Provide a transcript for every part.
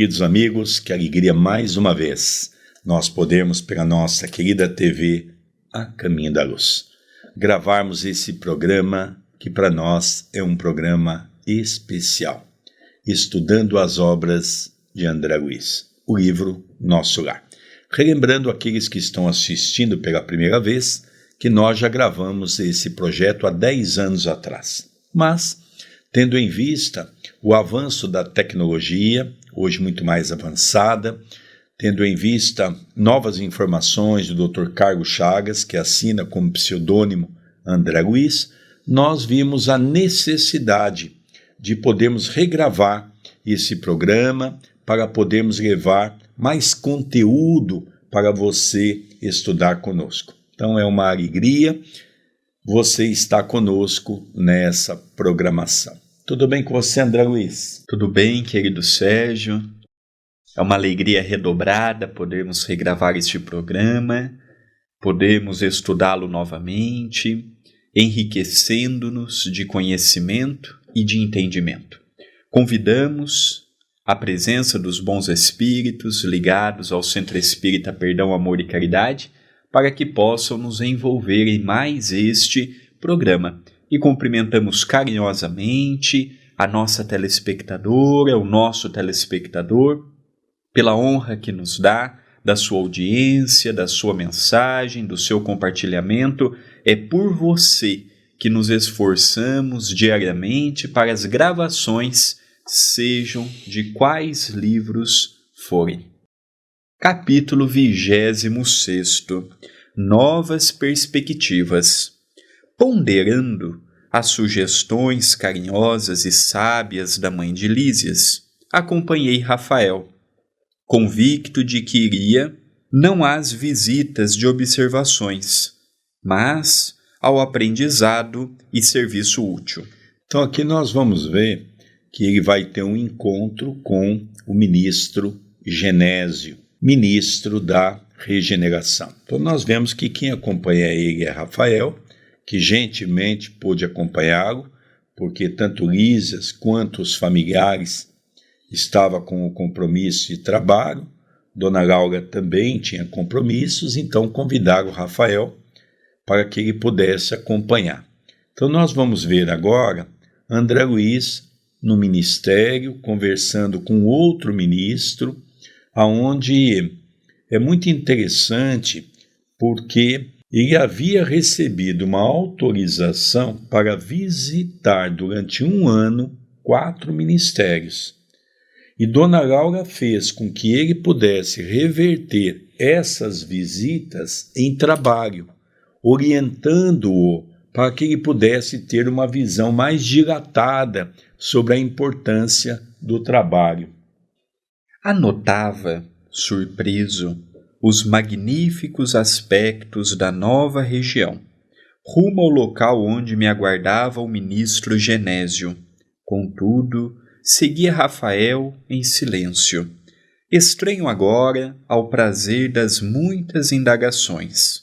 Queridos amigos, que alegria mais uma vez nós podemos, pela nossa querida TV A Caminho da Luz, gravarmos esse programa que para nós é um programa especial, estudando as obras de André Luiz, o livro Nosso Lar. Relembrando aqueles que estão assistindo pela primeira vez que nós já gravamos esse projeto há 10 anos atrás, mas tendo em vista o avanço da tecnologia, hoje muito mais avançada, tendo em vista novas informações do Dr. Carlos Chagas, que assina como pseudônimo André Luiz, nós vimos a necessidade de podermos regravar esse programa para podermos levar mais conteúdo para você estudar conosco. Então é uma alegria você estar conosco nessa programação. Tudo bem com você, André Luiz? Tudo bem, querido Sérgio. É uma alegria redobrada podermos regravar este programa, podermos estudá-lo novamente, enriquecendo-nos de conhecimento e de entendimento. Convidamos a presença dos bons espíritos ligados ao Centro Espírita Perdão, Amor e Caridade para que possam nos envolver em mais este programa e cumprimentamos carinhosamente a nossa telespectadora, o nosso telespectador, pela honra que nos dá da sua audiência, da sua mensagem, do seu compartilhamento. É por você que nos esforçamos diariamente para as gravações, sejam de quais livros forem. Capítulo 26 Novas Perspectivas ponderando as sugestões carinhosas e sábias da mãe de Lísias, acompanhei Rafael, convicto de que iria não às visitas de observações, mas ao aprendizado e serviço útil. Então aqui nós vamos ver que ele vai ter um encontro com o ministro Genésio, ministro da regeneração. Então nós vemos que quem acompanha ele é Rafael que gentilmente pôde acompanhá-lo, porque tanto Lísias quanto os familiares estavam com o compromisso de trabalho, Dona Laura também tinha compromissos, então convidaram Rafael para que ele pudesse acompanhar. Então nós vamos ver agora André Luiz no ministério conversando com outro ministro, aonde é muito interessante porque ele havia recebido uma autorização para visitar durante um ano quatro ministérios. E Dona Laura fez com que ele pudesse reverter essas visitas em trabalho, orientando-o para que ele pudesse ter uma visão mais dilatada sobre a importância do trabalho. Anotava, surpreso, os magníficos aspectos da nova região, rumo ao local onde me aguardava o ministro Genésio. Contudo, seguia Rafael em silêncio, estranho agora ao prazer das muitas indagações.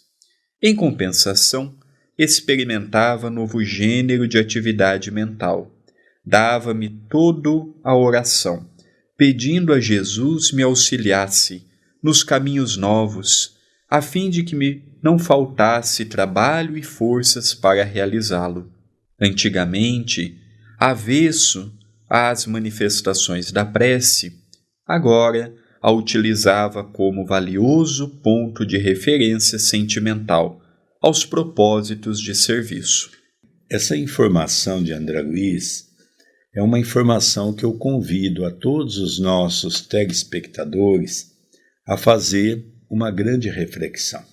Em compensação, experimentava novo gênero de atividade mental. Dava-me todo a oração, pedindo a Jesus me auxiliasse nos caminhos novos, a fim de que me não faltasse trabalho e forças para realizá-lo. Antigamente, avesso às manifestações da prece, agora a utilizava como valioso ponto de referência sentimental aos propósitos de serviço. Essa informação de André Luiz é uma informação que eu convido a todos os nossos telespectadores a fazer uma grande reflexão.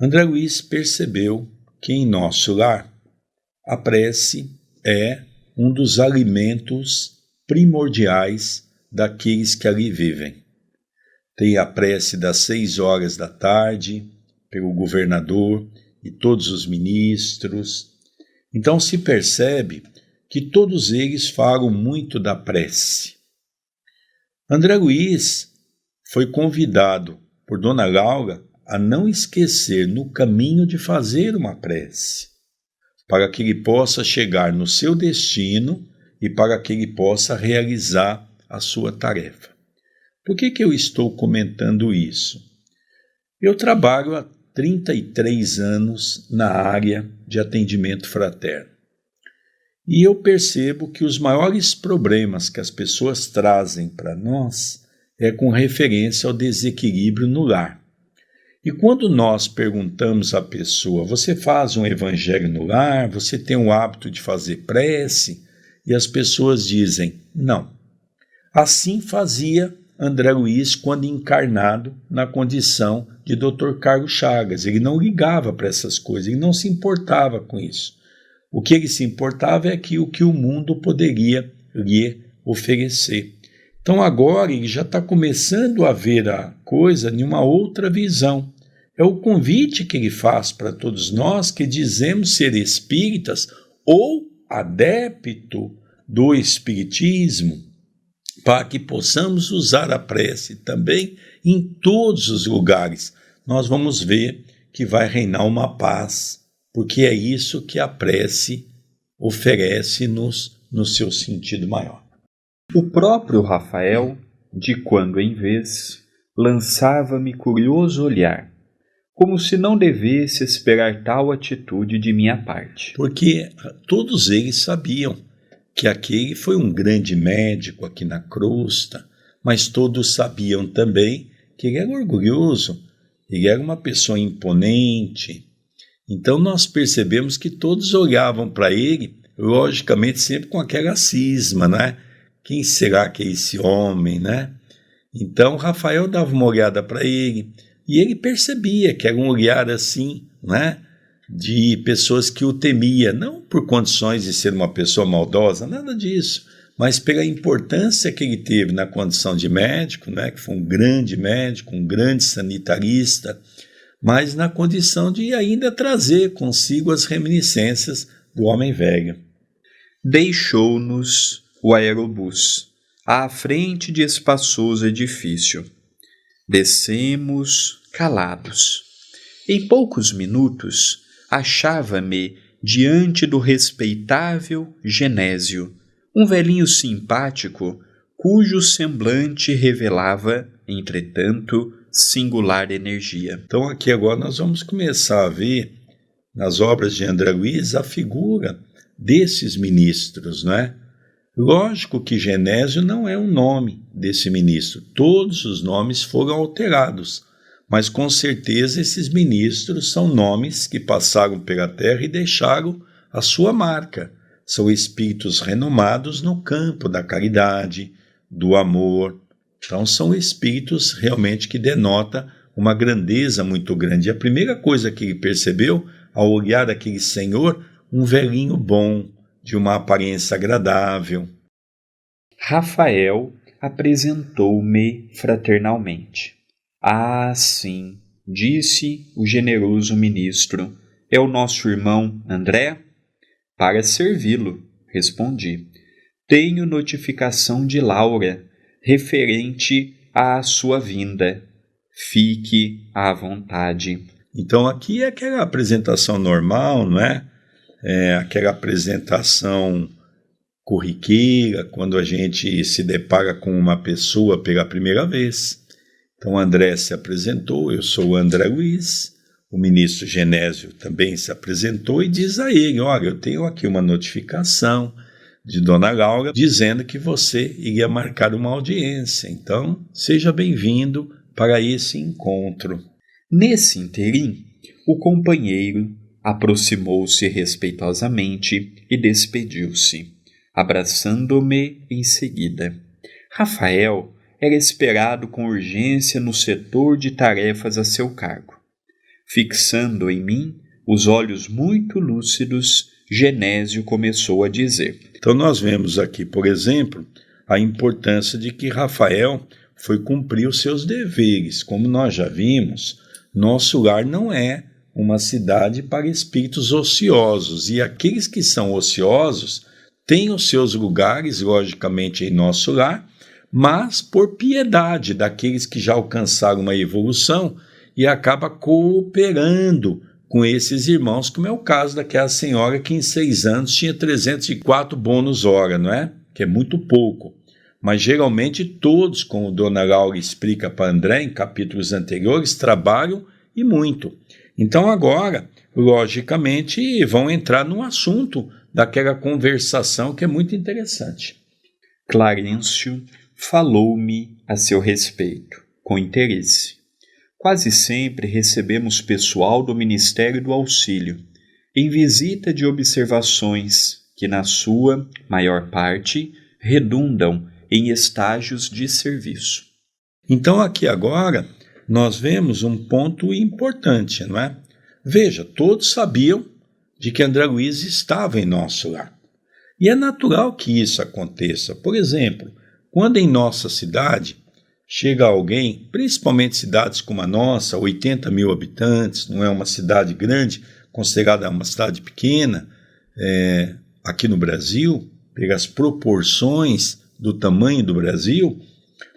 André Luiz percebeu que em nosso lar a prece é um dos alimentos primordiais daqueles que ali vivem. Tem a prece das seis horas da tarde, pelo governador e todos os ministros. Então se percebe que todos eles falam muito da prece. André Luiz foi convidado por Dona Laura a não esquecer no caminho de fazer uma prece, para que ele possa chegar no seu destino e para que ele possa realizar a sua tarefa. Por que, que eu estou comentando isso? Eu trabalho há 33 anos na área de atendimento fraterno. E eu percebo que os maiores problemas que as pessoas trazem para nós é com referência ao desequilíbrio no lar. E quando nós perguntamos à pessoa: você faz um evangelho no lar? Você tem o hábito de fazer prece? E as pessoas dizem: não. Assim fazia André Luiz quando encarnado na condição de Dr. Carlos Chagas. Ele não ligava para essas coisas, ele não se importava com isso. O que ele se importava é que o que o mundo poderia lhe oferecer. Então agora ele já está começando a ver a coisa em uma outra visão. É o convite que ele faz para todos nós que dizemos ser espíritas ou adepto do espiritismo, para que possamos usar a prece também em todos os lugares. Nós vamos ver que vai reinar uma paz, porque é isso que a prece oferece-nos no seu sentido maior. O próprio Rafael, de quando em vez, lançava-me curioso olhar como se não devesse esperar tal atitude de minha parte. Porque todos eles sabiam que aquele foi um grande médico aqui na crosta, mas todos sabiam também que ele era orgulhoso, ele era uma pessoa imponente. Então nós percebemos que todos olhavam para ele, logicamente sempre com aquela cisma, né? Quem será que é esse homem, né? Então Rafael dava uma olhada para ele, e ele percebia que era um olhar assim, né? De pessoas que o temia, não por condições de ser uma pessoa maldosa, nada disso, mas pela importância que ele teve na condição de médico, né? Que foi um grande médico, um grande sanitarista, mas na condição de ainda trazer consigo as reminiscências do homem velho. Deixou-nos o aerobus à frente de espaçoso edifício Descemos calados. Em poucos minutos, achava-me diante do respeitável Genésio, um velhinho simpático, cujo semblante revelava, entretanto, singular energia. Então, aqui agora nós vamos começar a ver nas obras de André Luiz a figura desses ministros, não é? Lógico que Genésio não é o nome desse ministro, todos os nomes foram alterados, mas com certeza esses ministros são nomes que passaram pela terra e deixaram a sua marca. São espíritos renomados no campo da caridade, do amor. Então, são espíritos realmente que denota uma grandeza muito grande. E a primeira coisa que ele percebeu ao olhar aquele senhor, um velhinho bom, de uma aparência agradável. Rafael apresentou-me fraternalmente. Ah, sim, disse o generoso ministro. É o nosso irmão André? Para servi-lo, respondi. Tenho notificação de Laura referente à sua vinda. Fique à vontade. Então, aqui é aquela apresentação normal, não é? É, aquela apresentação corriqueira, quando a gente se depara com uma pessoa pela primeira vez. Então, André se apresentou, eu sou o André Luiz, o ministro Genésio também se apresentou e diz a ele: Olha, eu tenho aqui uma notificação de Dona Laura dizendo que você iria marcar uma audiência. Então, seja bem-vindo para esse encontro. Nesse interim, o companheiro aproximou-se respeitosamente e despediu-se, abraçando-me em seguida. Rafael era esperado com urgência no setor de tarefas a seu cargo. Fixando em mim os olhos muito lúcidos, Genésio começou a dizer: Então, nós vemos aqui, por exemplo, a importância de que Rafael foi cumprir os seus deveres. Como nós já vimos, nosso lar não é uma cidade para espíritos ociosos, e aqueles que são ociosos têm os seus lugares, logicamente, em nosso lar, mas por piedade daqueles que já alcançaram uma evolução e acaba cooperando com esses irmãos, como é o caso daquela senhora que em seis anos tinha 304 bônus hora, não é? Que é muito pouco. Mas geralmente todos, como Dona Laura explica para André em capítulos anteriores, trabalham e muito. Então agora, logicamente, vão entrar no assunto daquela conversação que é muito interessante. Clarencio falou-me a seu respeito, com interesse. Quase sempre recebemos pessoal do Ministério do Auxílio em visita de observações que, na sua maior parte, redundam em estágios de serviço. Então, aqui agora, nós vemos um ponto importante, não é? Veja, todos sabiam de que André Luiz estava em nosso lar. E é natural que isso aconteça. Por exemplo, quando em nossa cidade chega alguém, principalmente cidades como a nossa, 80 mil habitantes, não é uma cidade grande, considerada uma cidade pequena, é, aqui no Brasil, pelas proporções do tamanho do Brasil,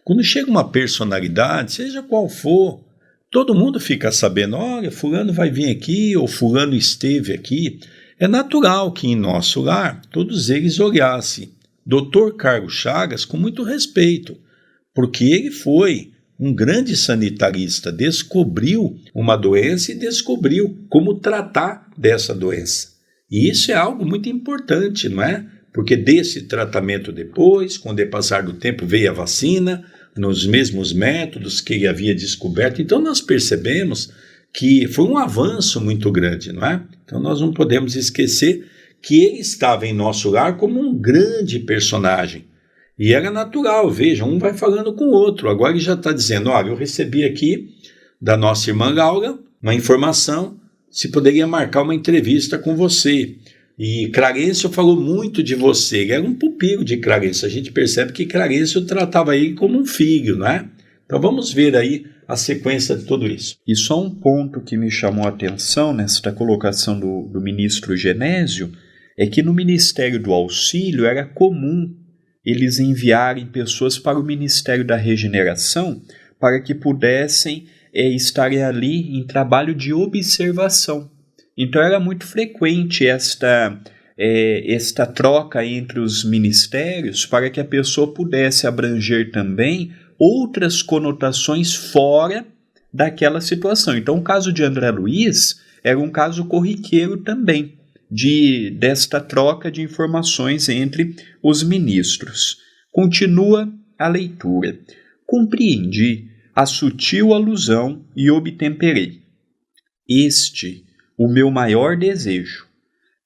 quando chega uma personalidade, seja qual for, todo mundo fica sabendo: olha, Fulano vai vir aqui, ou Fulano esteve aqui. É natural que em nosso lar todos eles olhassem Dr. Carlos Chagas com muito respeito, porque ele foi um grande sanitarista, descobriu uma doença e descobriu como tratar dessa doença. E isso é algo muito importante, não é? Porque desse tratamento depois, com o passar do tempo, veio a vacina, nos mesmos métodos que ele havia descoberto. Então nós percebemos que foi um avanço muito grande, não é? Então nós não podemos esquecer que ele estava em nosso lar como um grande personagem. E era natural, veja, um vai falando com o outro. Agora ele já está dizendo: olha, eu recebi aqui da nossa irmã Laura uma informação se poderia marcar uma entrevista com você. E Clarencio falou muito de você, ele era um pupilo de Clarencio. A gente percebe que Clarencio tratava ele como um filho, não é? Então vamos ver aí a sequência de tudo isso. E só um ponto que me chamou a atenção nesta colocação do, do ministro Genésio é que no Ministério do Auxílio era comum eles enviarem pessoas para o Ministério da Regeneração para que pudessem é, estarem ali em trabalho de observação então era muito frequente esta, é, esta troca entre os ministérios para que a pessoa pudesse abranger também outras conotações fora daquela situação. Então o caso de André Luiz era um caso corriqueiro também de desta troca de informações entre os ministros. Continua a leitura. Compreendi a sutil alusão e obtemperei. Este o meu maior desejo.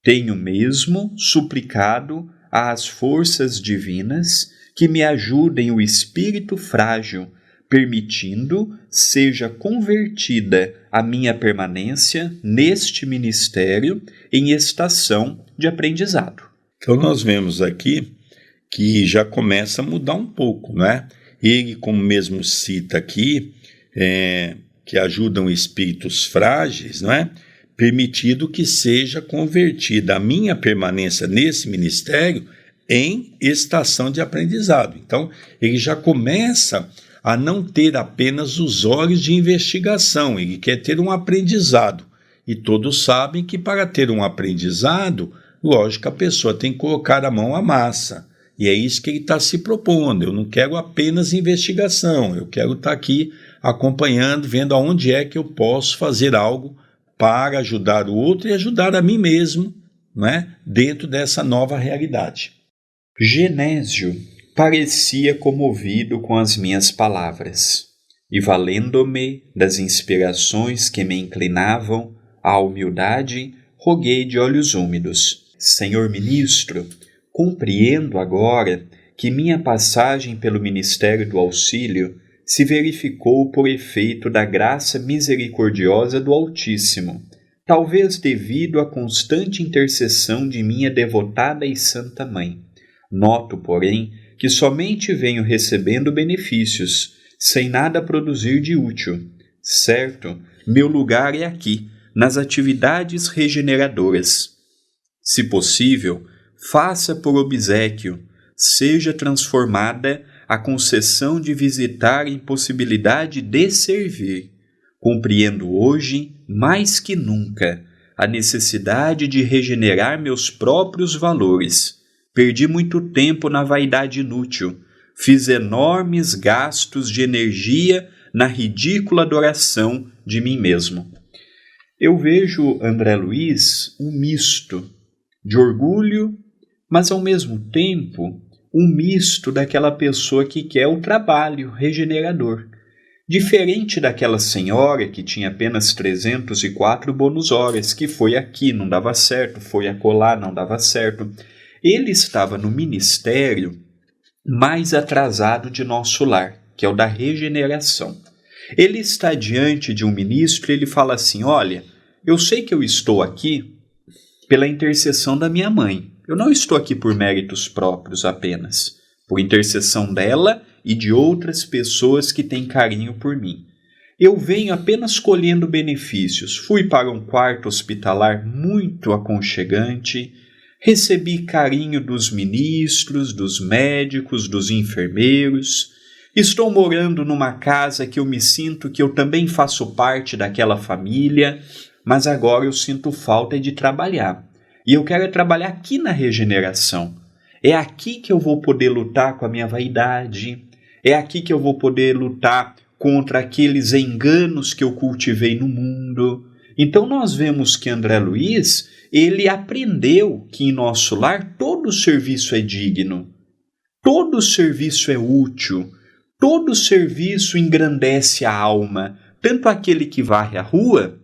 Tenho mesmo suplicado às forças divinas que me ajudem o espírito frágil, permitindo seja convertida a minha permanência neste ministério em estação de aprendizado. Então nós vemos aqui que já começa a mudar um pouco, não é? Ele, como mesmo cita aqui, é, que ajudam espíritos frágeis, não é? Permitido que seja convertida a minha permanência nesse ministério em estação de aprendizado. Então, ele já começa a não ter apenas os olhos de investigação, ele quer ter um aprendizado. E todos sabem que para ter um aprendizado, lógico, a pessoa tem que colocar a mão à massa. E é isso que ele está se propondo. Eu não quero apenas investigação, eu quero estar tá aqui acompanhando, vendo aonde é que eu posso fazer algo para ajudar o outro e ajudar a mim mesmo, né, dentro dessa nova realidade. Genésio parecia comovido com as minhas palavras, e valendo-me das inspirações que me inclinavam à humildade, roguei de olhos úmidos: Senhor ministro, compreendo agora que minha passagem pelo ministério do auxílio se verificou por efeito da graça misericordiosa do Altíssimo, talvez devido à constante intercessão de minha devotada e santa mãe. Noto, porém, que somente venho recebendo benefícios, sem nada produzir de útil. Certo, meu lugar é aqui, nas atividades regeneradoras. Se possível, faça por obsequio, seja transformada a concessão de visitar a impossibilidade de servir. Compreendo hoje, mais que nunca, a necessidade de regenerar meus próprios valores. Perdi muito tempo na vaidade inútil, fiz enormes gastos de energia na ridícula adoração de mim mesmo. Eu vejo André Luiz um misto de orgulho, mas ao mesmo tempo um misto daquela pessoa que quer o trabalho regenerador. Diferente daquela senhora que tinha apenas 304 bônus horas, que foi aqui, não dava certo, foi acolá, não dava certo. Ele estava no ministério mais atrasado de nosso lar, que é o da regeneração. Ele está diante de um ministro e ele fala assim: Olha, eu sei que eu estou aqui pela intercessão da minha mãe. Eu não estou aqui por méritos próprios apenas, por intercessão dela e de outras pessoas que têm carinho por mim. Eu venho apenas colhendo benefícios. Fui para um quarto hospitalar muito aconchegante, recebi carinho dos ministros, dos médicos, dos enfermeiros. Estou morando numa casa que eu me sinto que eu também faço parte daquela família, mas agora eu sinto falta de trabalhar. E eu quero trabalhar aqui na regeneração. É aqui que eu vou poder lutar com a minha vaidade. É aqui que eu vou poder lutar contra aqueles enganos que eu cultivei no mundo. Então nós vemos que André Luiz, ele aprendeu que em nosso lar todo serviço é digno. Todo serviço é útil. Todo serviço engrandece a alma, tanto aquele que varre a rua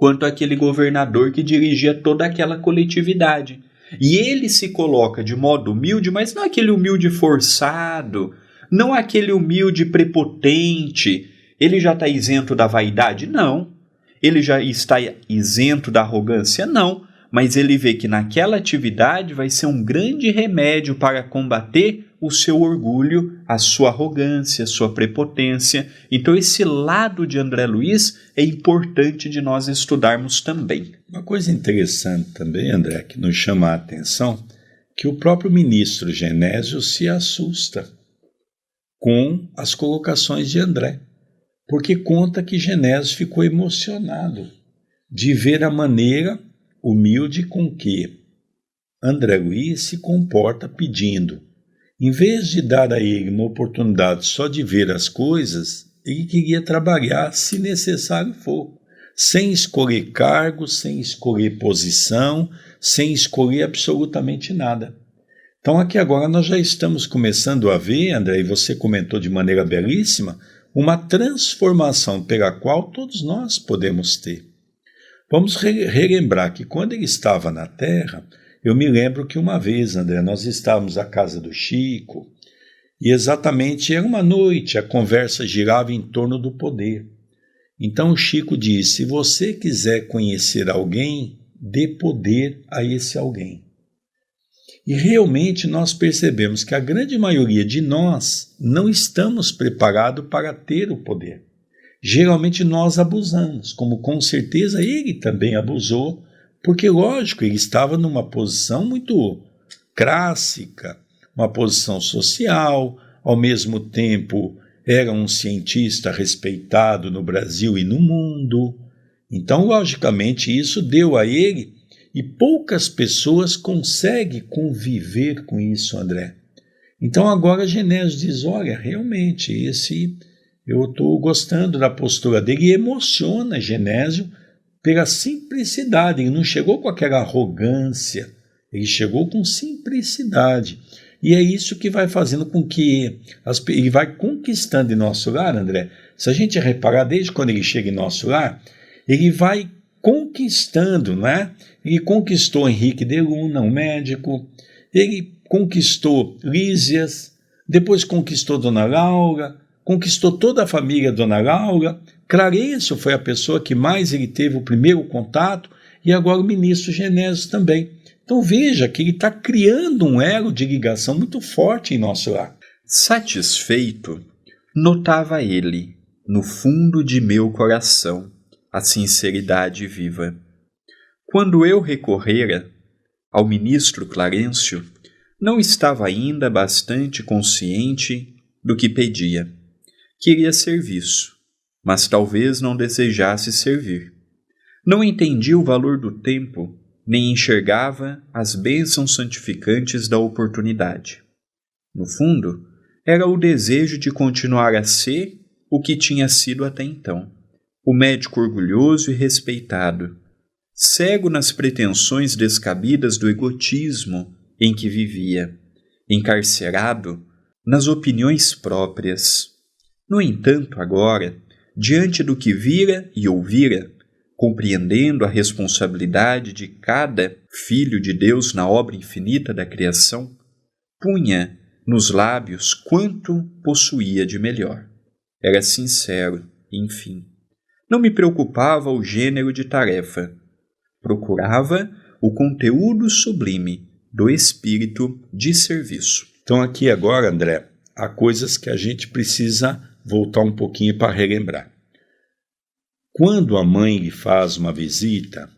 quanto aquele governador que dirigia toda aquela coletividade. E ele se coloca de modo humilde, mas não aquele humilde forçado, não aquele humilde prepotente. Ele já está isento da vaidade? Não. Ele já está isento da arrogância? Não. Mas ele vê que naquela atividade vai ser um grande remédio para combater o seu orgulho, a sua arrogância, a sua prepotência. Então, esse lado de André Luiz é importante de nós estudarmos também. Uma coisa interessante também, André, que nos chama a atenção, que o próprio ministro Genésio se assusta com as colocações de André, porque conta que Genésio ficou emocionado de ver a maneira humilde com que André Luiz se comporta pedindo em vez de dar a ele uma oportunidade só de ver as coisas, ele queria trabalhar se necessário for, sem escolher cargo, sem escolher posição, sem escolher absolutamente nada. Então, aqui agora nós já estamos começando a ver, André, e você comentou de maneira belíssima, uma transformação pela qual todos nós podemos ter. Vamos relembrar que quando ele estava na Terra, eu me lembro que uma vez, André, nós estávamos à casa do Chico e exatamente era uma noite, a conversa girava em torno do poder. Então o Chico disse: se você quiser conhecer alguém, dê poder a esse alguém. E realmente nós percebemos que a grande maioria de nós não estamos preparados para ter o poder. Geralmente nós abusamos, como com certeza ele também abusou porque, lógico, ele estava numa posição muito clássica, uma posição social, ao mesmo tempo era um cientista respeitado no Brasil e no mundo. Então, logicamente, isso deu a ele, e poucas pessoas conseguem conviver com isso, André. Então, agora Genésio diz: olha, realmente, esse eu estou gostando da postura dele e emociona Genésio pela simplicidade. Ele não chegou com aquela arrogância, ele chegou com simplicidade. E é isso que vai fazendo com que as, ele vai conquistando em nosso lar, André. Se a gente reparar, desde quando ele chega em nosso lar, ele vai conquistando, né? Ele conquistou Henrique de Luna, um médico, ele conquistou Lísias, depois conquistou Dona Laura, conquistou toda a família Dona Laura, Clarencio foi a pessoa que mais ele teve o primeiro contato e agora o ministro Genésio também. Então veja que ele está criando um elo de ligação muito forte em nosso lar. Satisfeito, notava ele, no fundo de meu coração, a sinceridade viva. Quando eu recorrera ao ministro Clarencio, não estava ainda bastante consciente do que pedia. Queria serviço mas talvez não desejasse servir. Não entendia o valor do tempo, nem enxergava as bênçãos santificantes da oportunidade. No fundo, era o desejo de continuar a ser o que tinha sido até então. O médico orgulhoso e respeitado, cego nas pretensões descabidas do egotismo em que vivia, encarcerado nas opiniões próprias. No entanto, agora, diante do que vira e ouvira, compreendendo a responsabilidade de cada filho de Deus na obra infinita da criação, punha nos lábios quanto possuía de melhor. Era sincero, enfim. Não me preocupava o gênero de tarefa. Procurava o conteúdo sublime do espírito de serviço. Então, aqui agora, André, há coisas que a gente precisa voltar um pouquinho para relembrar. Quando a mãe lhe faz uma visita,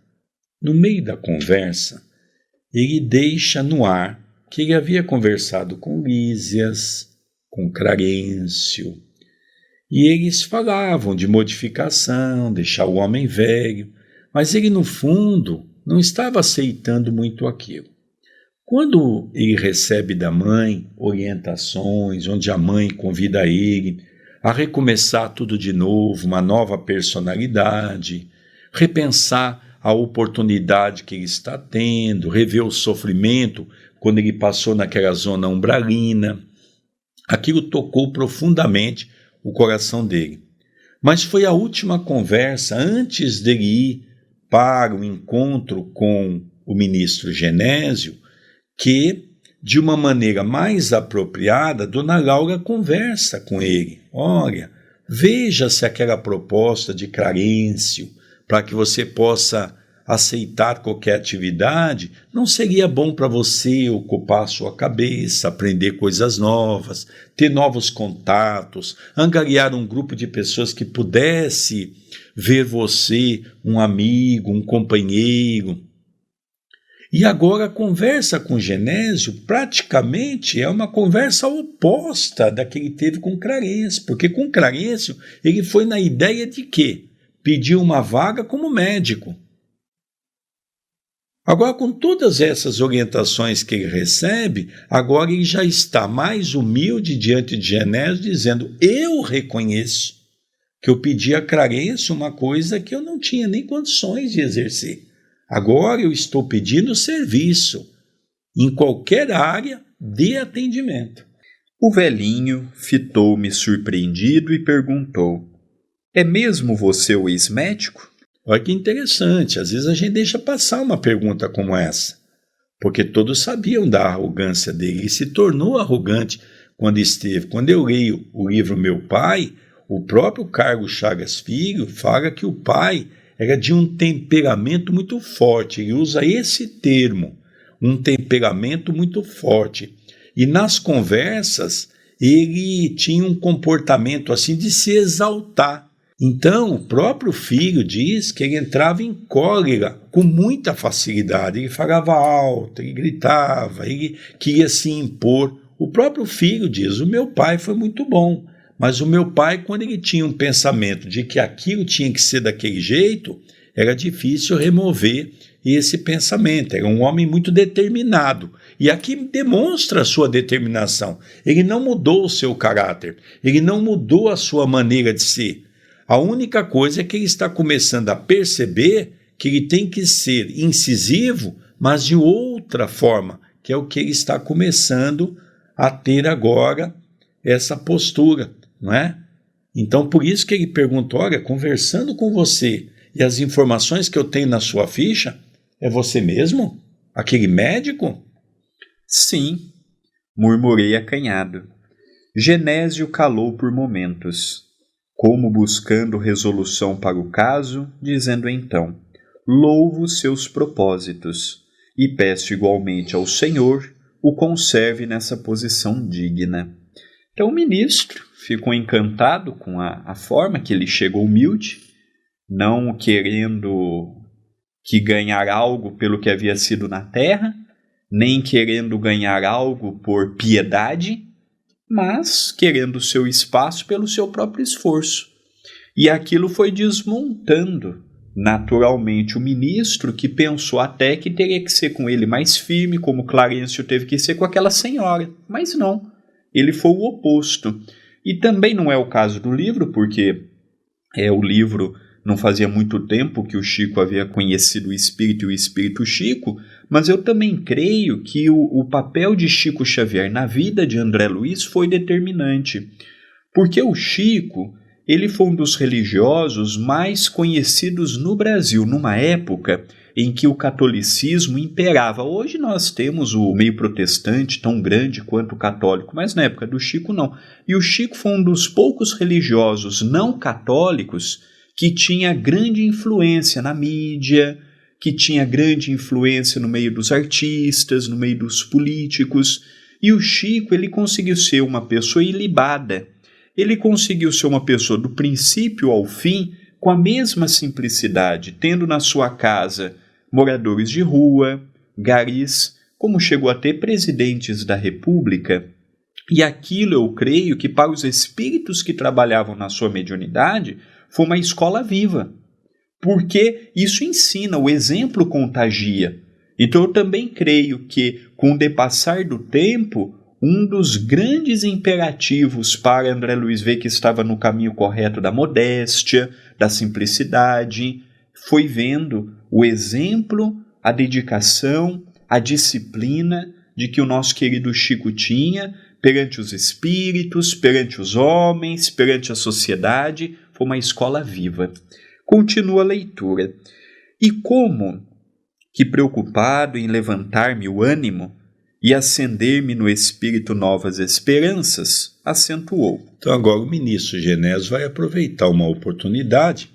no meio da conversa, ele deixa no ar que ele havia conversado com Lísias, com Clarencio, e eles falavam de modificação, deixar o homem velho, mas ele, no fundo, não estava aceitando muito aquilo. Quando ele recebe da mãe orientações, onde a mãe convida ele a recomeçar tudo de novo, uma nova personalidade, repensar a oportunidade que ele está tendo, rever o sofrimento quando ele passou naquela zona umbralina. Aquilo tocou profundamente o coração dele. Mas foi a última conversa antes dele ir para o encontro com o ministro Genésio que de uma maneira mais apropriada, Dona Laura conversa com ele. Olha, veja se aquela proposta de Clarencio, para que você possa aceitar qualquer atividade, não seria bom para você ocupar sua cabeça, aprender coisas novas, ter novos contatos, angariar um grupo de pessoas que pudesse ver você um amigo, um companheiro, e agora a conversa com Genésio praticamente é uma conversa oposta da que ele teve com Clarencio, porque com Clarencio ele foi na ideia de que pediu uma vaga como médico. Agora, com todas essas orientações que ele recebe, agora ele já está mais humilde diante de Genésio, dizendo: Eu reconheço que eu pedi a Clarencio uma coisa que eu não tinha nem condições de exercer. Agora eu estou pedindo serviço em qualquer área de atendimento. O velhinho fitou-me surpreendido e perguntou: É mesmo você o ex-médico? Olha que interessante, às vezes a gente deixa passar uma pergunta como essa, porque todos sabiam da arrogância dele e se tornou arrogante quando esteve. Quando eu leio o livro Meu Pai, o próprio Carlos Chagas Filho fala que o pai era de um temperamento muito forte. Ele usa esse termo, um temperamento muito forte. E nas conversas, ele tinha um comportamento assim de se exaltar. Então, o próprio filho diz que ele entrava em cólera com muita facilidade. Ele falava alto, ele gritava, ele queria se impor. O próprio filho diz: O meu pai foi muito bom. Mas o meu pai, quando ele tinha um pensamento de que aquilo tinha que ser daquele jeito, era difícil remover esse pensamento. Era um homem muito determinado. E aqui demonstra a sua determinação. Ele não mudou o seu caráter, ele não mudou a sua maneira de ser. A única coisa é que ele está começando a perceber que ele tem que ser incisivo, mas de outra forma, que é o que ele está começando a ter agora essa postura não é? Então, por isso que ele perguntou: olha, conversando com você e as informações que eu tenho na sua ficha, é você mesmo? Aquele médico? Sim, murmurei acanhado. Genésio calou por momentos, como buscando resolução para o caso, dizendo então: Louvo seus propósitos e peço igualmente ao Senhor o conserve nessa posição digna. Então o ministro ficou encantado com a, a forma que ele chegou humilde, não querendo que ganhar algo pelo que havia sido na terra, nem querendo ganhar algo por piedade, mas querendo seu espaço pelo seu próprio esforço. E aquilo foi desmontando naturalmente o ministro, que pensou até que teria que ser com ele mais firme, como Clarencio teve que ser com aquela senhora. Mas não ele foi o oposto. E também não é o caso do livro, porque é o livro não fazia muito tempo que o Chico havia conhecido o espírito e o espírito Chico, mas eu também creio que o, o papel de Chico Xavier na vida de André Luiz foi determinante. Porque o Chico, ele foi um dos religiosos mais conhecidos no Brasil, numa época em que o catolicismo imperava. Hoje nós temos o meio protestante tão grande quanto o católico, mas na época do Chico não. E o Chico foi um dos poucos religiosos não católicos que tinha grande influência na mídia, que tinha grande influência no meio dos artistas, no meio dos políticos. E o Chico, ele conseguiu ser uma pessoa ilibada. Ele conseguiu ser uma pessoa do princípio ao fim com a mesma simplicidade, tendo na sua casa moradores de rua, garis, como chegou a ter presidentes da República. E aquilo eu creio que para os espíritos que trabalhavam na sua mediunidade foi uma escola viva. Porque isso ensina, o exemplo contagia. Então eu também creio que, com o depassar do tempo, um dos grandes imperativos para André Luiz ver que estava no caminho correto da modéstia, da simplicidade, foi vendo o exemplo, a dedicação, a disciplina de que o nosso querido Chico tinha perante os espíritos, perante os homens, perante a sociedade, foi uma escola viva. Continua a leitura. E como que preocupado em levantar-me o ânimo e acender-me no espírito novas esperanças, acentuou. Então agora o ministro Genésio vai aproveitar uma oportunidade,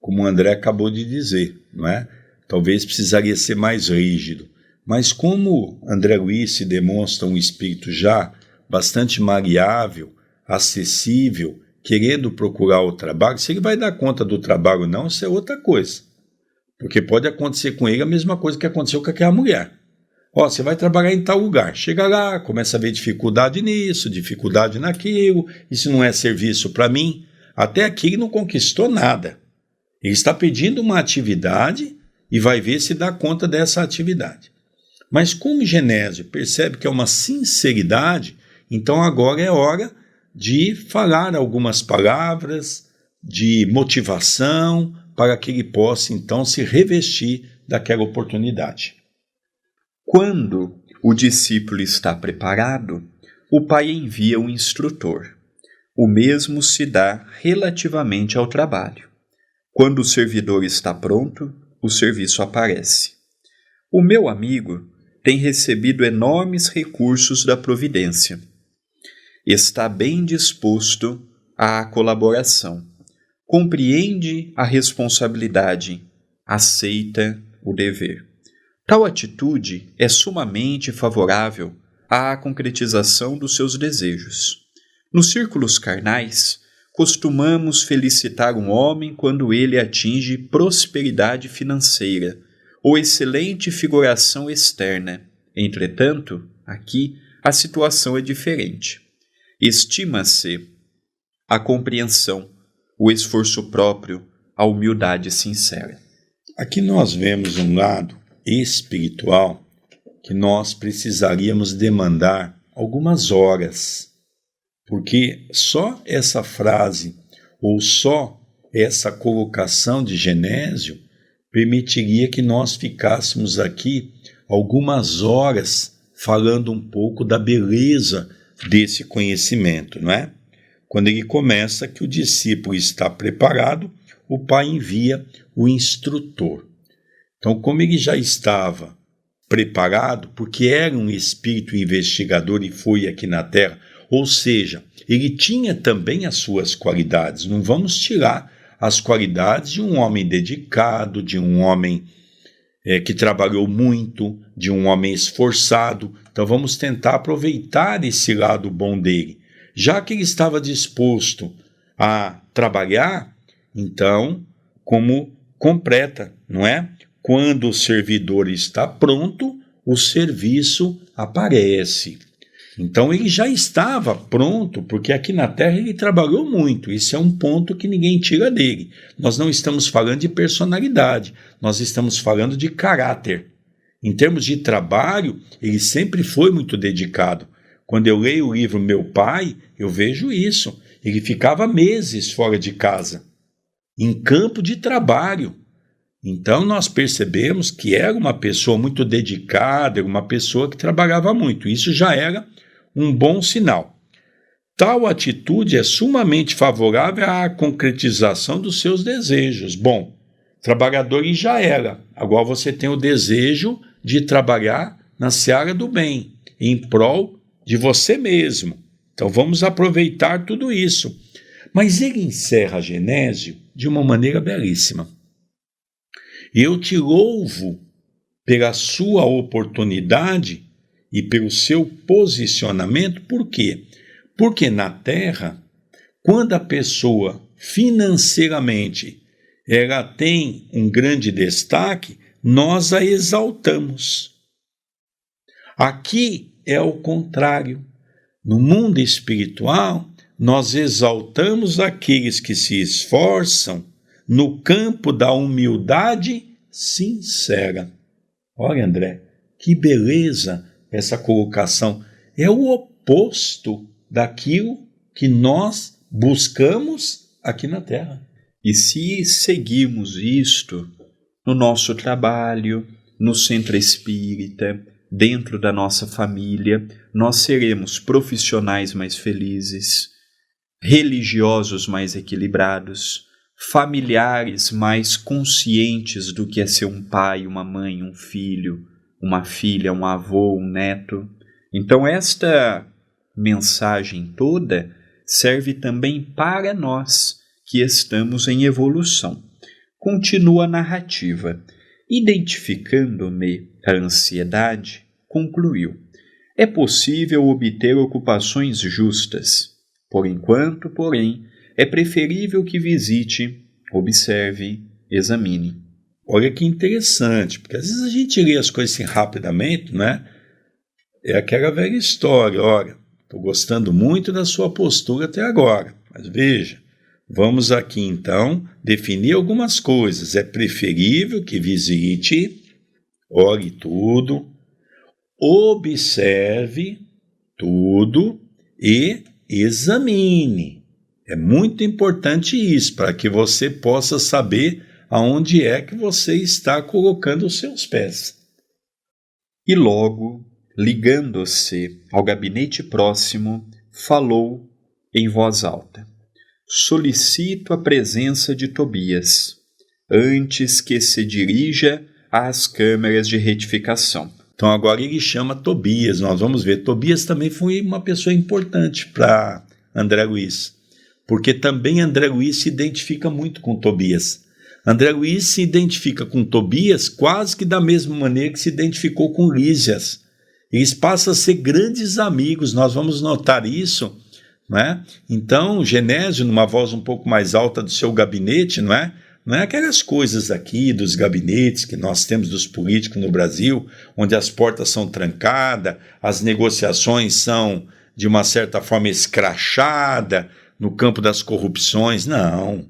como o André acabou de dizer, não é? Talvez precisaria ser mais rígido. Mas como André Luiz se demonstra um espírito já bastante maleável, acessível, querendo procurar o trabalho, se ele vai dar conta do trabalho ou não, isso é outra coisa. Porque pode acontecer com ele a mesma coisa que aconteceu com aquela mulher. Ó, você vai trabalhar em tal lugar. Chega lá, começa a ver dificuldade nisso, dificuldade naquilo, isso não é serviço para mim. Até aqui ele não conquistou nada. Ele está pedindo uma atividade e vai ver se dá conta dessa atividade. Mas como Genésio percebe que é uma sinceridade, então agora é hora de falar algumas palavras de motivação para que ele possa então se revestir daquela oportunidade. Quando o discípulo está preparado, o pai envia um instrutor. O mesmo se dá relativamente ao trabalho. Quando o servidor está pronto, o serviço aparece. O meu amigo tem recebido enormes recursos da providência. Está bem disposto à colaboração. Compreende a responsabilidade, aceita o dever. Tal atitude é sumamente favorável à concretização dos seus desejos. Nos círculos carnais, costumamos felicitar um homem quando ele atinge prosperidade financeira ou excelente figuração externa. Entretanto, aqui a situação é diferente. Estima-se a compreensão, o esforço próprio, a humildade sincera. Aqui nós vemos um lado espiritual que nós precisaríamos demandar algumas horas porque só essa frase ou só essa colocação de Genésio permitiria que nós ficássemos aqui algumas horas falando um pouco da beleza desse conhecimento, não é? Quando ele começa que o discípulo está preparado, o pai envia o instrutor. Então, como ele já estava preparado, porque era um espírito investigador e foi aqui na Terra ou seja, ele tinha também as suas qualidades. Não vamos tirar as qualidades de um homem dedicado, de um homem é, que trabalhou muito, de um homem esforçado. Então vamos tentar aproveitar esse lado bom dele. Já que ele estava disposto a trabalhar, então, como completa, não é? Quando o servidor está pronto, o serviço aparece. Então ele já estava pronto, porque aqui na Terra ele trabalhou muito. Isso é um ponto que ninguém tira dele. Nós não estamos falando de personalidade, nós estamos falando de caráter. Em termos de trabalho, ele sempre foi muito dedicado. Quando eu leio o livro Meu Pai, eu vejo isso. Ele ficava meses fora de casa, em campo de trabalho. Então nós percebemos que era uma pessoa muito dedicada, uma pessoa que trabalhava muito. Isso já era um bom sinal. Tal atitude é sumamente favorável à concretização dos seus desejos. Bom, trabalhador e já era. Agora você tem o desejo de trabalhar na seara do bem, em prol de você mesmo. Então vamos aproveitar tudo isso. Mas ele encerra Genésio de uma maneira belíssima. Eu te louvo pela sua oportunidade e pelo seu posicionamento, por quê? Porque na terra, quando a pessoa financeiramente ela tem um grande destaque, nós a exaltamos. Aqui é o contrário. No mundo espiritual, nós exaltamos aqueles que se esforçam no campo da humildade sincera. Olha, André, que beleza essa colocação. É o oposto daquilo que nós buscamos aqui na Terra. E se seguirmos isto no nosso trabalho, no centro espírita, dentro da nossa família, nós seremos profissionais mais felizes, religiosos mais equilibrados, familiares mais conscientes do que é ser um pai, uma mãe, um filho, uma filha, um avô, um neto. Então, esta mensagem toda serve também para nós que estamos em evolução. Continua a narrativa. Identificando-me a ansiedade, concluiu: é possível obter ocupações justas. Por enquanto, porém, é preferível que visite, observe, examine. Olha que interessante, porque às vezes a gente lê as coisas assim rapidamente, né? É aquela velha história, olha, estou gostando muito da sua postura até agora, mas veja, vamos aqui então definir algumas coisas. É preferível que visite olhe tudo, observe tudo e examine. É muito importante isso para que você possa saber aonde é que você está colocando os seus pés. E logo, ligando-se ao gabinete próximo, falou em voz alta: Solicito a presença de Tobias, antes que se dirija às câmeras de retificação. Então agora ele chama Tobias, nós vamos ver. Tobias também foi uma pessoa importante para André Luiz, porque também André Luiz se identifica muito com Tobias. André Luiz se identifica com Tobias quase que da mesma maneira que se identificou com Lísias. Eles passam a ser grandes amigos, nós vamos notar isso. Não é? Então, Genésio, numa voz um pouco mais alta do seu gabinete, não é? Não é aquelas coisas aqui dos gabinetes que nós temos dos políticos no Brasil, onde as portas são trancadas, as negociações são de uma certa forma escrachadas no campo das corrupções. Não.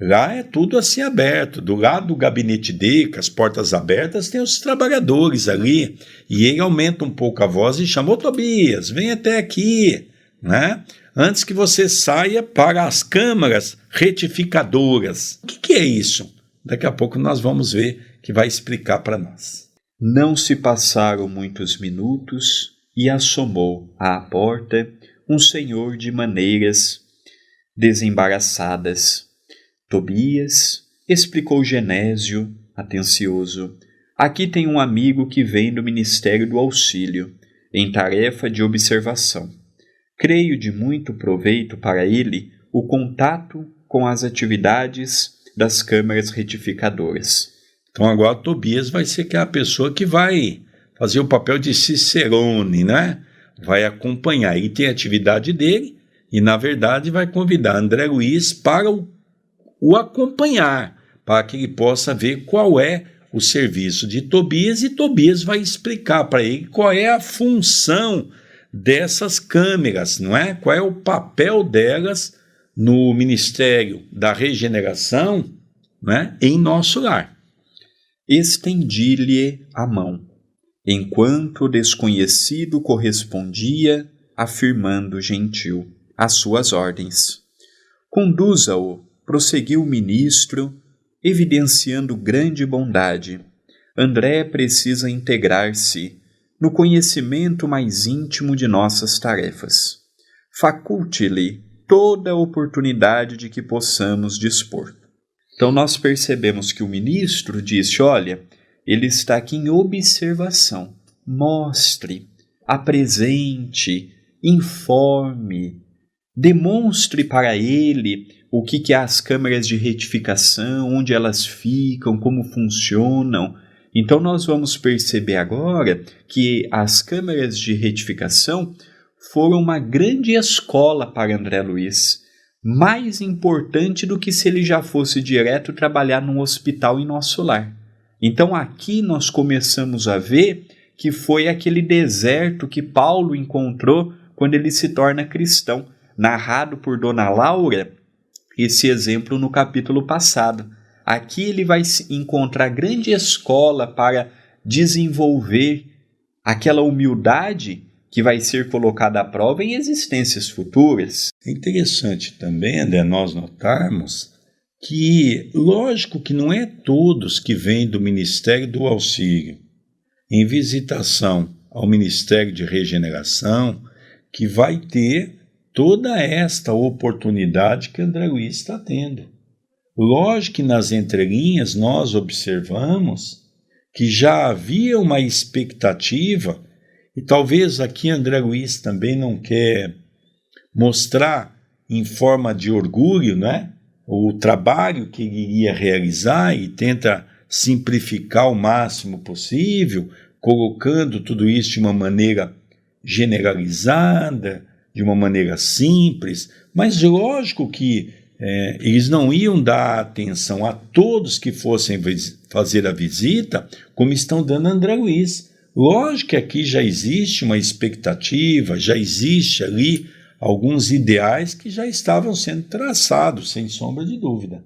Lá é tudo assim aberto. Do lado do gabinete dele, com as portas abertas, tem os trabalhadores ali. E ele aumenta um pouco a voz e chamou Tobias, vem até aqui, né? antes que você saia para as câmaras retificadoras. O que, que é isso? Daqui a pouco nós vamos ver que vai explicar para nós. Não se passaram muitos minutos e assomou à porta um senhor de maneiras desembaraçadas. Tobias explicou Genésio, atencioso. Aqui tem um amigo que vem do Ministério do Auxílio, em tarefa de observação. Creio de muito proveito para ele o contato com as atividades das câmaras retificadoras. Então agora Tobias vai ser aquela pessoa que vai fazer o papel de Cicerone, né? Vai acompanhar. E tem a atividade dele e, na verdade, vai convidar André Luiz para o, o acompanhar, para que ele possa ver qual é o serviço de Tobias e Tobias vai explicar para ele qual é a função dessas câmeras, não é? Qual é o papel delas no Ministério da Regeneração, né, em nosso lar? Estendi-lhe a mão, enquanto o desconhecido correspondia afirmando gentil as suas ordens. Conduza-o, prosseguiu o ministro, evidenciando grande bondade. André precisa integrar-se no conhecimento mais íntimo de nossas tarefas. Faculte-lhe toda a oportunidade de que possamos dispor. Então, nós percebemos que o ministro disse: olha, ele está aqui em observação. Mostre, apresente, informe, demonstre para ele o que, que é as câmeras de retificação, onde elas ficam, como funcionam. Então, nós vamos perceber agora que as câmeras de retificação foram uma grande escola para André Luiz, mais importante do que se ele já fosse direto trabalhar num hospital em nosso lar. Então, aqui nós começamos a ver que foi aquele deserto que Paulo encontrou quando ele se torna cristão, narrado por Dona Laura, esse exemplo no capítulo passado. Aqui ele vai encontrar grande escola para desenvolver aquela humildade que vai ser colocada à prova em existências futuras. É interessante também, André, nós notarmos que, lógico que não é todos que vêm do Ministério do Auxílio em visitação ao Ministério de Regeneração que vai ter toda esta oportunidade que André Luiz está tendo. Lógico que nas entrelinhas nós observamos que já havia uma expectativa, e talvez aqui André Luiz também não quer mostrar em forma de orgulho, né? O trabalho que ele iria realizar e tenta simplificar o máximo possível, colocando tudo isso de uma maneira generalizada, de uma maneira simples, mas lógico que é, eles não iam dar atenção a todos que fossem fazer a visita, como estão dando André Luiz. Lógico que aqui já existe uma expectativa, já existe ali alguns ideais que já estavam sendo traçados, sem sombra de dúvida.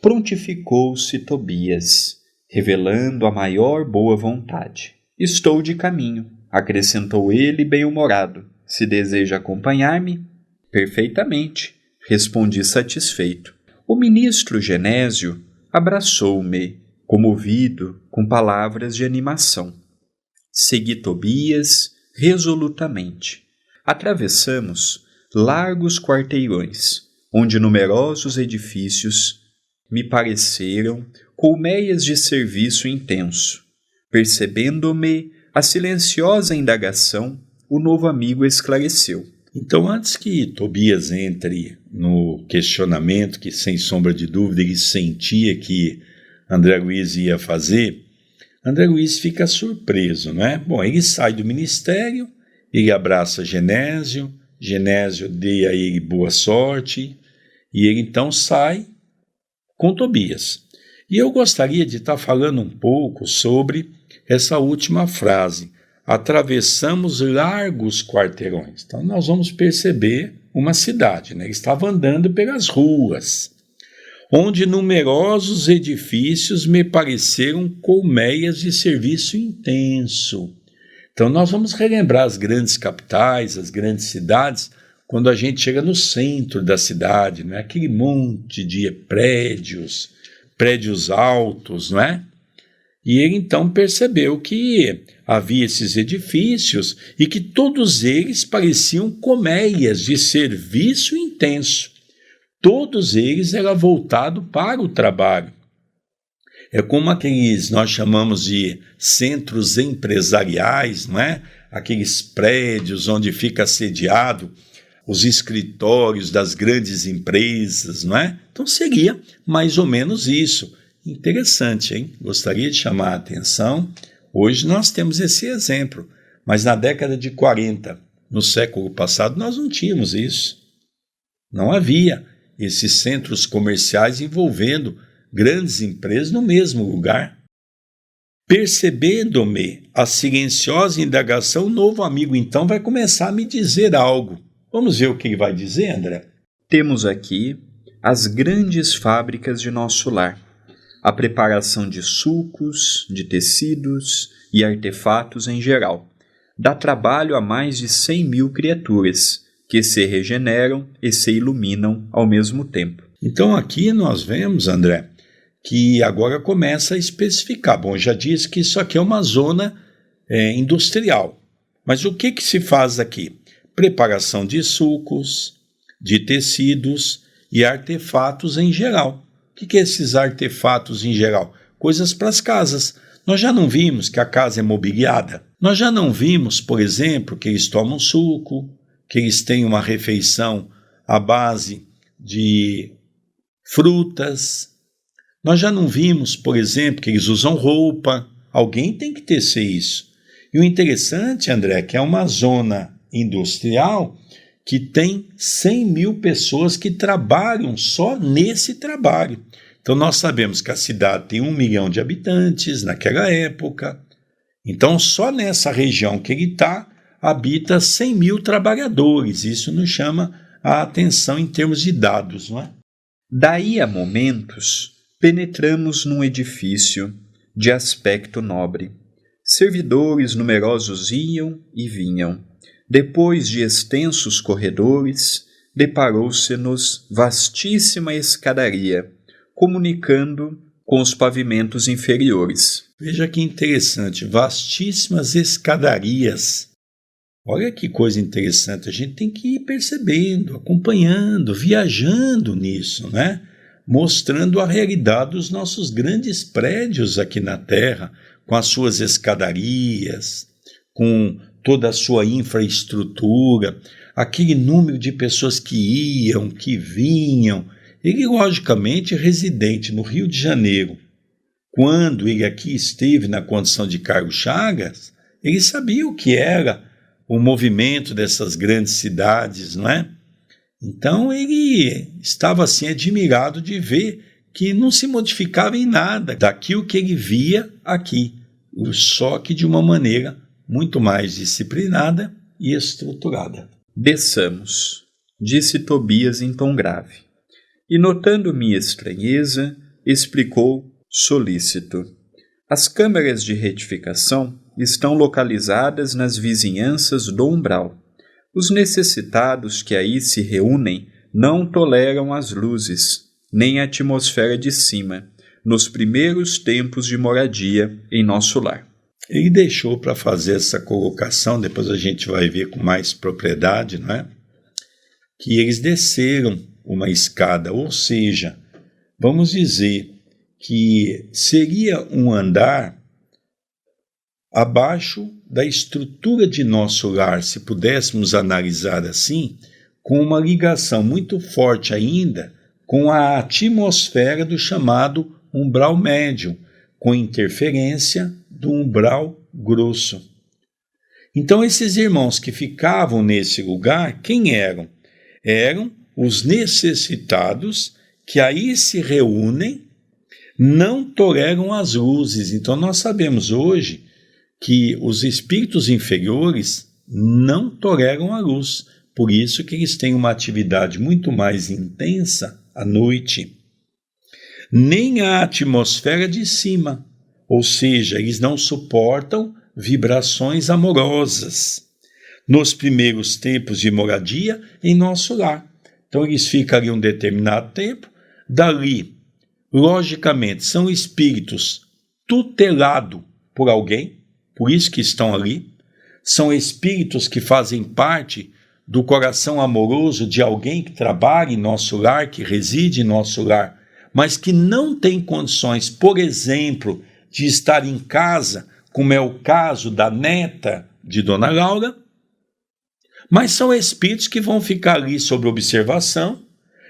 Prontificou-se Tobias, revelando a maior boa vontade. Estou de caminho, acrescentou ele bem-humorado. Se deseja acompanhar-me? Perfeitamente, respondi satisfeito. O ministro Genésio abraçou-me, comovido, com palavras de animação. Segui Tobias resolutamente. Atravessamos largos quarteirões, onde numerosos edifícios me pareceram colmeias de serviço intenso. Percebendo-me a silenciosa indagação, o novo amigo esclareceu. Então, antes que Tobias entre no questionamento que, sem sombra de dúvida, ele sentia que André Luiz ia fazer, André Luiz fica surpreso, não é? Bom, ele sai do ministério, ele abraça Genésio, Genésio dê a ele boa sorte, e ele então sai com Tobias. E eu gostaria de estar falando um pouco sobre essa última frase, atravessamos largos quarteirões. Então, nós vamos perceber uma cidade, né? estava andando pelas ruas, onde numerosos edifícios me pareceram colmeias de serviço intenso. Então, nós vamos relembrar as grandes capitais, as grandes cidades, quando a gente chega no centro da cidade, né? aquele monte de prédios, prédios altos, não é? E ele então percebeu que havia esses edifícios e que todos eles pareciam colmeias de serviço intenso. Todos eles eram voltados para o trabalho. É como aqueles nós chamamos de centros empresariais, não é? Aqueles prédios onde fica sediado os escritórios das grandes empresas, não é? Então seria mais ou menos isso. Interessante, hein? Gostaria de chamar a atenção. Hoje nós temos esse exemplo, mas na década de 40, no século passado, nós não tínhamos isso. Não havia esses centros comerciais envolvendo grandes empresas no mesmo lugar. Percebendo-me a silenciosa indagação, o novo amigo então vai começar a me dizer algo. Vamos ver o que ele vai dizer, André? Temos aqui as grandes fábricas de nosso lar a preparação de sucos, de tecidos e artefatos em geral. dá trabalho a mais de 100 mil criaturas, que se regeneram e se iluminam ao mesmo tempo. Então aqui nós vemos, André, que agora começa a especificar. Bom, já disse que isso aqui é uma zona é, industrial. Mas o que, que se faz aqui? Preparação de sucos, de tecidos e artefatos em geral. Que, que é esses artefatos em geral? Coisas para as casas. Nós já não vimos que a casa é mobiliada? Nós já não vimos, por exemplo, que eles tomam suco, que eles têm uma refeição à base de frutas. Nós já não vimos, por exemplo, que eles usam roupa. Alguém tem que tecer isso. E o interessante, André, é que é uma zona industrial que tem 100 mil pessoas que trabalham só nesse trabalho. Então, nós sabemos que a cidade tem um milhão de habitantes naquela época. Então, só nessa região que ele está, habita 100 mil trabalhadores. Isso nos chama a atenção em termos de dados, não é? Daí a momentos, penetramos num edifício de aspecto nobre. Servidores numerosos iam e vinham. Depois de extensos corredores, deparou-se-nos vastíssima escadaria, comunicando com os pavimentos inferiores. Veja que interessante, vastíssimas escadarias. Olha que coisa interessante, a gente tem que ir percebendo, acompanhando, viajando nisso, né? Mostrando a realidade dos nossos grandes prédios aqui na Terra, com as suas escadarias, com toda a sua infraestrutura, aquele número de pessoas que iam, que vinham. Ele, logicamente, residente no Rio de Janeiro, quando ele aqui esteve na condição de Carlos Chagas, ele sabia o que era o movimento dessas grandes cidades, não é? Então ele estava assim admirado de ver que não se modificava em nada daquilo que ele via aqui, só que de uma maneira muito mais disciplinada e estruturada. Desçamos, disse Tobias em tom grave. E notando minha estranheza, explicou solícito. As câmeras de retificação estão localizadas nas vizinhanças do umbral. Os necessitados que aí se reúnem não toleram as luzes, nem a atmosfera de cima, nos primeiros tempos de moradia em nosso lar. Ele deixou para fazer essa colocação, depois a gente vai ver com mais propriedade, não é? Que eles desceram uma escada, ou seja, vamos dizer que seria um andar abaixo da estrutura de nosso lar, se pudéssemos analisar assim, com uma ligação muito forte ainda com a atmosfera do chamado umbral médio, com interferência do umbral grosso. Então, esses irmãos que ficavam nesse lugar, quem eram? Eram os necessitados que aí se reúnem, não toleram as luzes. Então, nós sabemos hoje que os espíritos inferiores não toleram a luz, por isso que eles têm uma atividade muito mais intensa à noite. Nem a atmosfera de cima, ou seja, eles não suportam vibrações amorosas. Nos primeiros tempos de moradia em nosso lar. Então eles ficam ali um determinado tempo, dali, logicamente, são espíritos tutelados por alguém, por isso que estão ali. São espíritos que fazem parte do coração amoroso de alguém que trabalha em nosso lar, que reside em nosso lar, mas que não tem condições, por exemplo, de estar em casa, como é o caso da neta de Dona Laura, mas são espíritos que vão ficar ali sob observação,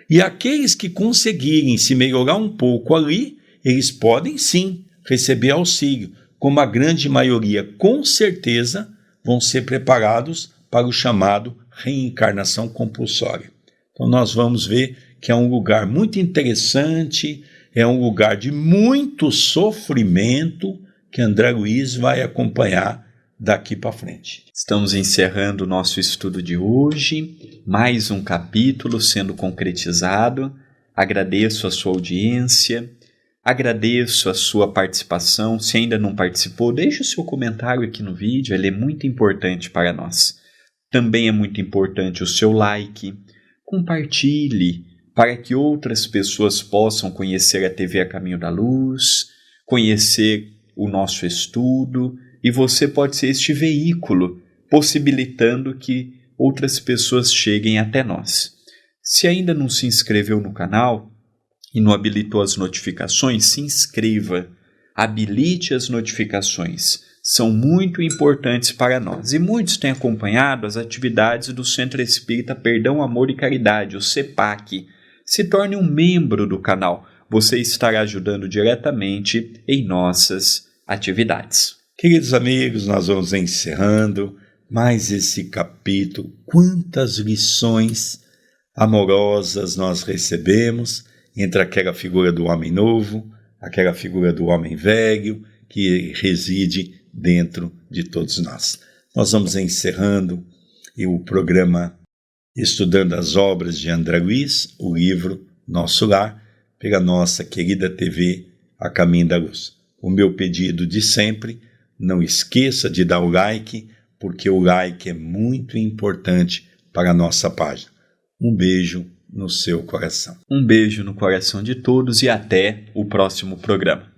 e aqueles que conseguirem se melhorar um pouco ali, eles podem sim receber auxílio, como a grande maioria, com certeza, vão ser preparados para o chamado reencarnação compulsória. Então, nós vamos ver que é um lugar muito interessante, é um lugar de muito sofrimento que André Luiz vai acompanhar daqui para frente. Estamos encerrando o nosso estudo de hoje, mais um capítulo sendo concretizado. Agradeço a sua audiência Agradeço a sua participação. Se ainda não participou, deixe o seu comentário aqui no vídeo, ele é muito importante para nós. Também é muito importante o seu like. Compartilhe para que outras pessoas possam conhecer a TV a Caminho da Luz, conhecer o nosso estudo, e você pode ser este veículo, possibilitando que outras pessoas cheguem até nós. Se ainda não se inscreveu no canal e não habilitou as notificações, se inscreva, habilite as notificações. São muito importantes para nós. E muitos têm acompanhado as atividades do Centro Espírita Perdão, Amor e Caridade, o CEPAC. Se torne um membro do canal. Você estará ajudando diretamente em nossas atividades. Queridos amigos, nós vamos encerrando mais esse capítulo. Quantas lições amorosas nós recebemos entre aquela figura do homem novo, aquela figura do homem velho que reside dentro de todos nós. Nós vamos encerrando o programa estudando as obras de André Luiz, o livro Nosso Lar, pela nossa querida TV A Caminho da Luz. O meu pedido de sempre não esqueça de dar o like, porque o like é muito importante para a nossa página. Um beijo no seu coração. Um beijo no coração de todos e até o próximo programa.